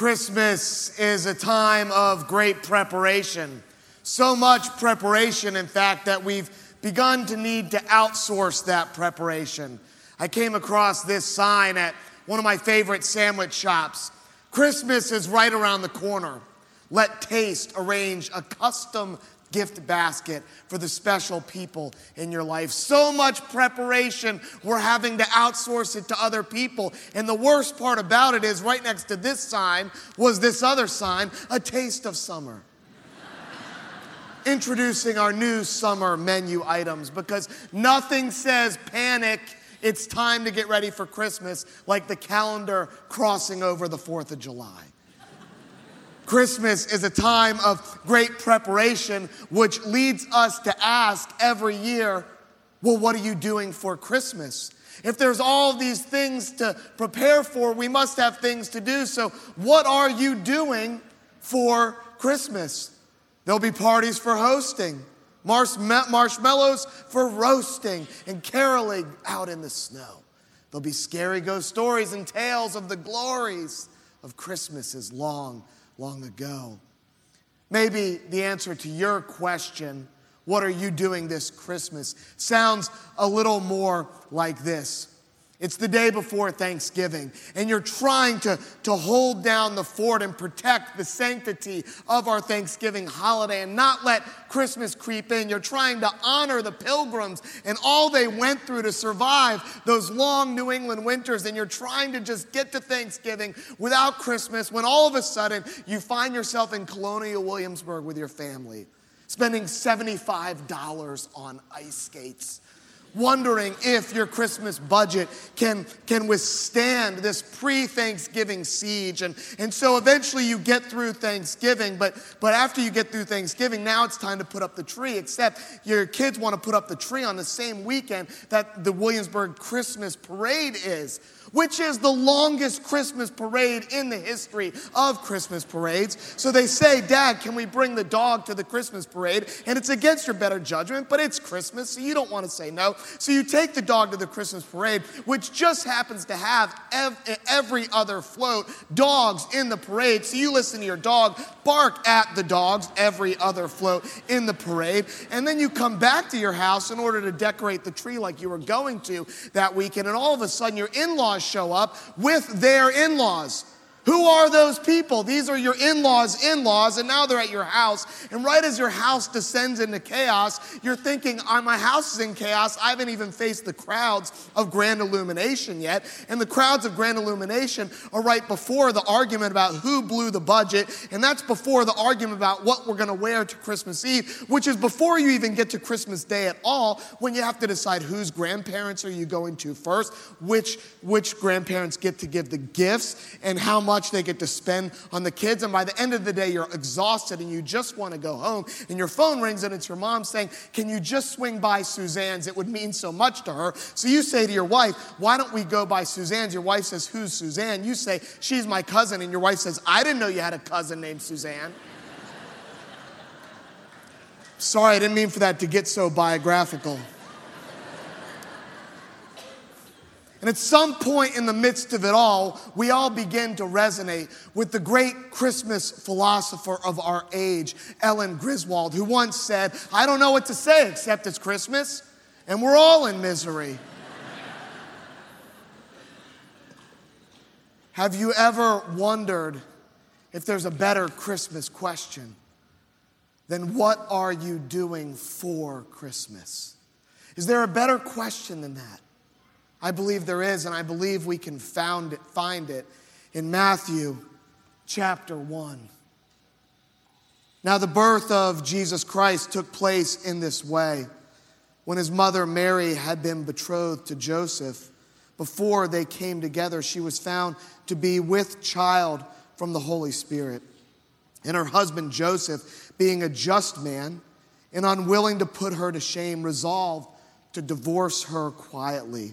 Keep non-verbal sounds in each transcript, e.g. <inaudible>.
Christmas is a time of great preparation. So much preparation, in fact, that we've begun to need to outsource that preparation. I came across this sign at one of my favorite sandwich shops. Christmas is right around the corner. Let Taste arrange a custom gift basket for the special people in your life. So much preparation, we're having to outsource it to other people. And the worst part about it is right next to this sign was this other sign, a taste of summer. Introducing our new summer menu items because nothing says panic. It's time to get ready for Christmas, like the calendar crossing over the 4th of July. Christmas is a time of great preparation, which leads us to ask every year, well, what are you doing for Christmas? If there's all these things to prepare for, we must have things to do. So, what are you doing for Christmas? There'll be parties for hosting, marshmallows for roasting, and caroling out in the snow. There'll be scary ghost stories and tales of the glories of Christmases long long ago. Maybe the answer to your question, what are you doing this Christmas, sounds a little more like this it's the day before Thanksgiving, and you're trying to, to hold down the fort and protect the sanctity of our Thanksgiving holiday and not let Christmas creep in. You're trying to honor the pilgrims and all they went through to survive those long New England winters, and you're trying to just get to Thanksgiving without Christmas when all of a sudden you find yourself in Colonial Williamsburg with your family, spending $75 on ice skates wondering if your Christmas budget can, can withstand this pre Thanksgiving siege. And, and so eventually you get through Thanksgiving, but, but after you get through Thanksgiving, now it's time to put up the tree, except your kids want to put up the tree on the same weekend that the Williamsburg Christmas parade is which is the longest Christmas parade in the history of Christmas parades. So they say, Dad, can we bring the dog to the Christmas parade? And it's against your better judgment, but it's Christmas, so you don't want to say no. So you take the dog to the Christmas parade, which just happens to have ev- every other float dogs in the parade. So you listen to your dog bark at the dogs, every other float in the parade. And then you come back to your house in order to decorate the tree like you were going to that weekend. And all of a sudden, your in laws show up with their in laws. Who are those people? These are your in laws' in laws, and now they're at your house. And right as your house descends into chaos, you're thinking, oh, My house is in chaos. I haven't even faced the crowds of grand illumination yet. And the crowds of grand illumination are right before the argument about who blew the budget. And that's before the argument about what we're going to wear to Christmas Eve, which is before you even get to Christmas Day at all, when you have to decide whose grandparents are you going to first, which, which grandparents get to give the gifts, and how much much they get to spend on the kids. And by the end of the day, you're exhausted and you just want to go home. And your phone rings and it's your mom saying, Can you just swing by Suzanne's? It would mean so much to her. So you say to your wife, Why don't we go by Suzanne's? Your wife says, Who's Suzanne? You say, She's my cousin. And your wife says, I didn't know you had a cousin named Suzanne. Sorry, I didn't mean for that to get so biographical. And at some point in the midst of it all, we all begin to resonate with the great Christmas philosopher of our age, Ellen Griswold, who once said, I don't know what to say except it's Christmas, and we're all in misery. <laughs> Have you ever wondered if there's a better Christmas question than what are you doing for Christmas? Is there a better question than that? I believe there is, and I believe we can found it, find it in Matthew chapter 1. Now, the birth of Jesus Christ took place in this way. When his mother Mary had been betrothed to Joseph, before they came together, she was found to be with child from the Holy Spirit. And her husband Joseph, being a just man and unwilling to put her to shame, resolved to divorce her quietly.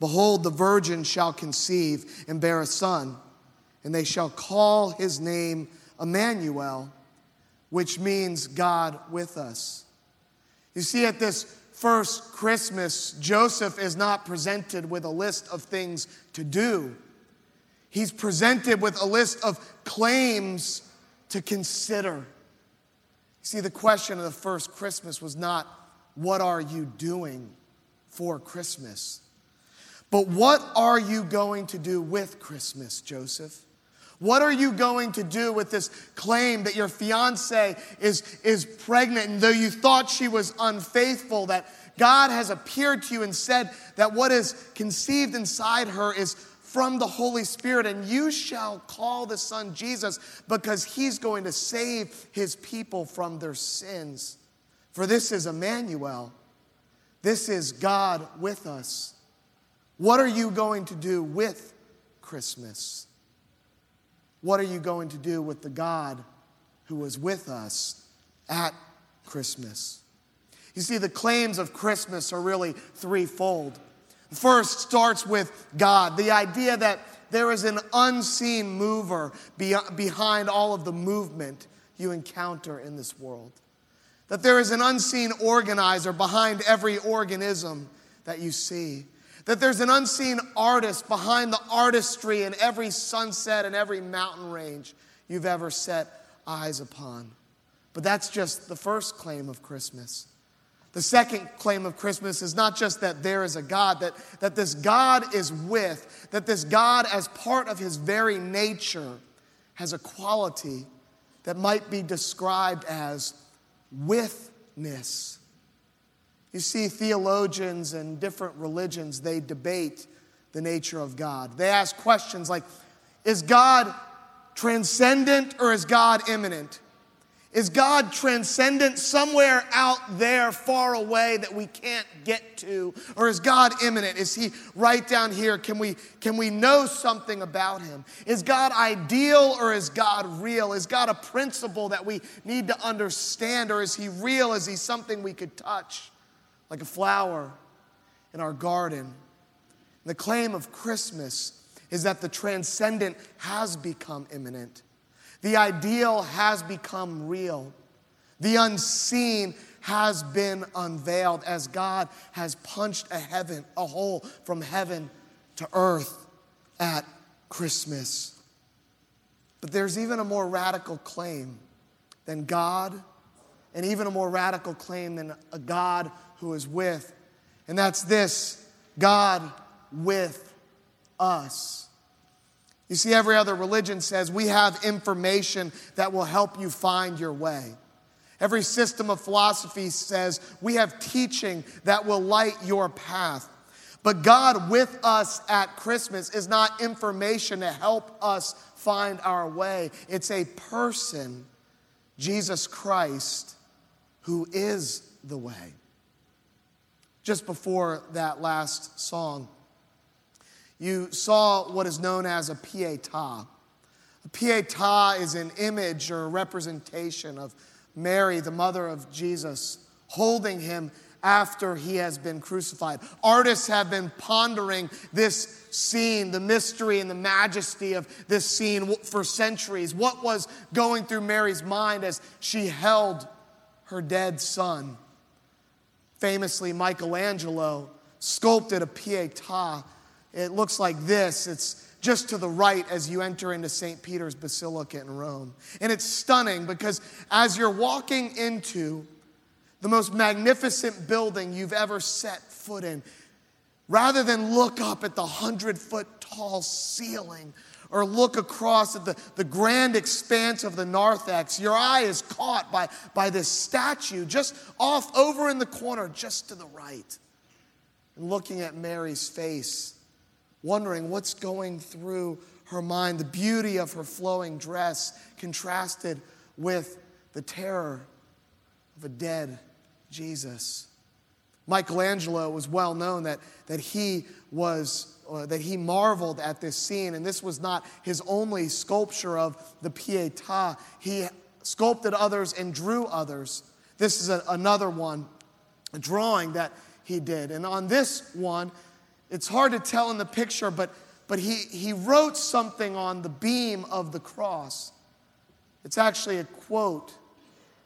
Behold, the virgin shall conceive and bear a son, and they shall call his name Emmanuel, which means God with us. You see, at this first Christmas, Joseph is not presented with a list of things to do. He's presented with a list of claims to consider. You see, the question of the first Christmas was not, What are you doing for Christmas? But what are you going to do with Christmas, Joseph? What are you going to do with this claim that your fiance is, is pregnant and though you thought she was unfaithful, that God has appeared to you and said that what is conceived inside her is from the Holy Spirit, and you shall call the Son Jesus because he's going to save his people from their sins. For this is Emmanuel. This is God with us. What are you going to do with Christmas? What are you going to do with the God who was with us at Christmas? You see, the claims of Christmas are really threefold. First starts with God, the idea that there is an unseen mover behind all of the movement you encounter in this world. That there is an unseen organizer behind every organism that you see. That there's an unseen artist behind the artistry in every sunset and every mountain range you've ever set eyes upon. But that's just the first claim of Christmas. The second claim of Christmas is not just that there is a God, that, that this God is with, that this God, as part of his very nature, has a quality that might be described as withness. You see, theologians and different religions, they debate the nature of God. They ask questions like Is God transcendent or is God immanent? Is God transcendent somewhere out there far away that we can't get to? Or is God immanent? Is He right down here? Can we, can we know something about Him? Is God ideal or is God real? Is God a principle that we need to understand? Or is He real? Is He something we could touch, like a flower in our garden? And the claim of Christmas is that the transcendent has become immanent the ideal has become real. The unseen has been unveiled as God has punched a heaven, a hole from heaven to earth at Christmas. But there's even a more radical claim than God, and even a more radical claim than a God who is with, and that's this God with us. You see, every other religion says we have information that will help you find your way. Every system of philosophy says we have teaching that will light your path. But God with us at Christmas is not information to help us find our way, it's a person, Jesus Christ, who is the way. Just before that last song, you saw what is known as a pietà. A pietà is an image or a representation of Mary, the mother of Jesus, holding him after he has been crucified. Artists have been pondering this scene, the mystery and the majesty of this scene for centuries. What was going through Mary's mind as she held her dead son? Famously, Michelangelo sculpted a pietà it looks like this. It's just to the right as you enter into St. Peter's Basilica in Rome. And it's stunning because as you're walking into the most magnificent building you've ever set foot in, rather than look up at the hundred foot tall ceiling or look across at the, the grand expanse of the narthex, your eye is caught by, by this statue just off over in the corner, just to the right. And looking at Mary's face, wondering what's going through her mind. The beauty of her flowing dress contrasted with the terror of a dead Jesus. Michelangelo was well known that, that he was uh, that he marveled at this scene, and this was not his only sculpture of the Pietà. He sculpted others and drew others. This is a, another one, a drawing that he did. And on this one, it's hard to tell in the picture, but, but he, he wrote something on the beam of the cross. It's actually a quote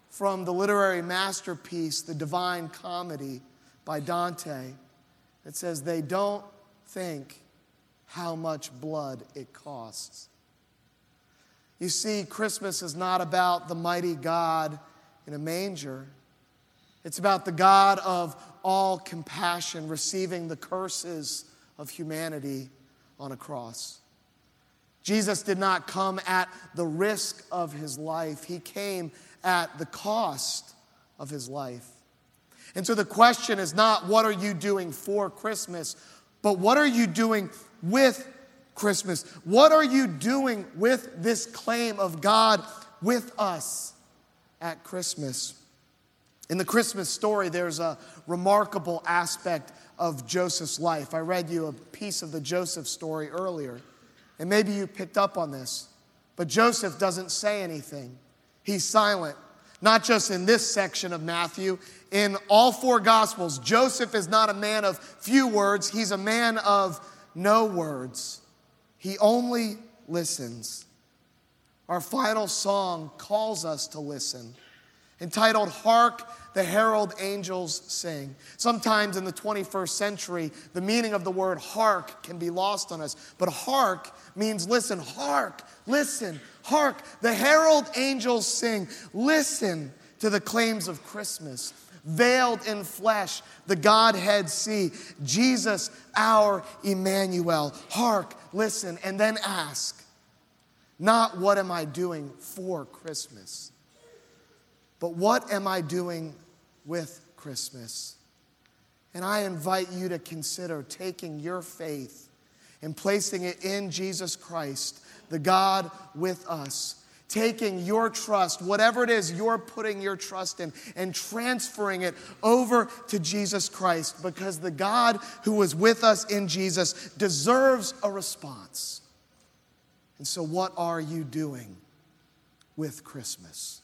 from the literary masterpiece, The Divine Comedy by Dante. It says, They don't think how much blood it costs. You see, Christmas is not about the mighty God in a manger. It's about the God of all compassion receiving the curses of humanity on a cross. Jesus did not come at the risk of his life, he came at the cost of his life. And so the question is not what are you doing for Christmas, but what are you doing with Christmas? What are you doing with this claim of God with us at Christmas? In the Christmas story, there's a remarkable aspect of Joseph's life. I read you a piece of the Joseph story earlier, and maybe you picked up on this. But Joseph doesn't say anything, he's silent. Not just in this section of Matthew, in all four Gospels, Joseph is not a man of few words, he's a man of no words. He only listens. Our final song calls us to listen, entitled Hark the Herald Angels Sing. Sometimes in the 21st century, the meaning of the word hark can be lost on us, but hark means listen, hark, listen, hark. The herald angels sing, listen to the claims of Christmas. Veiled in flesh, the Godhead see. Jesus, our Emmanuel. Hark, listen, and then ask, not what am I doing for Christmas, but what am I doing with Christmas? And I invite you to consider taking your faith and placing it in Jesus Christ, the God with us. Taking your trust, whatever it is you're putting your trust in, and transferring it over to Jesus Christ because the God who was with us in Jesus deserves a response. And so, what are you doing with Christmas?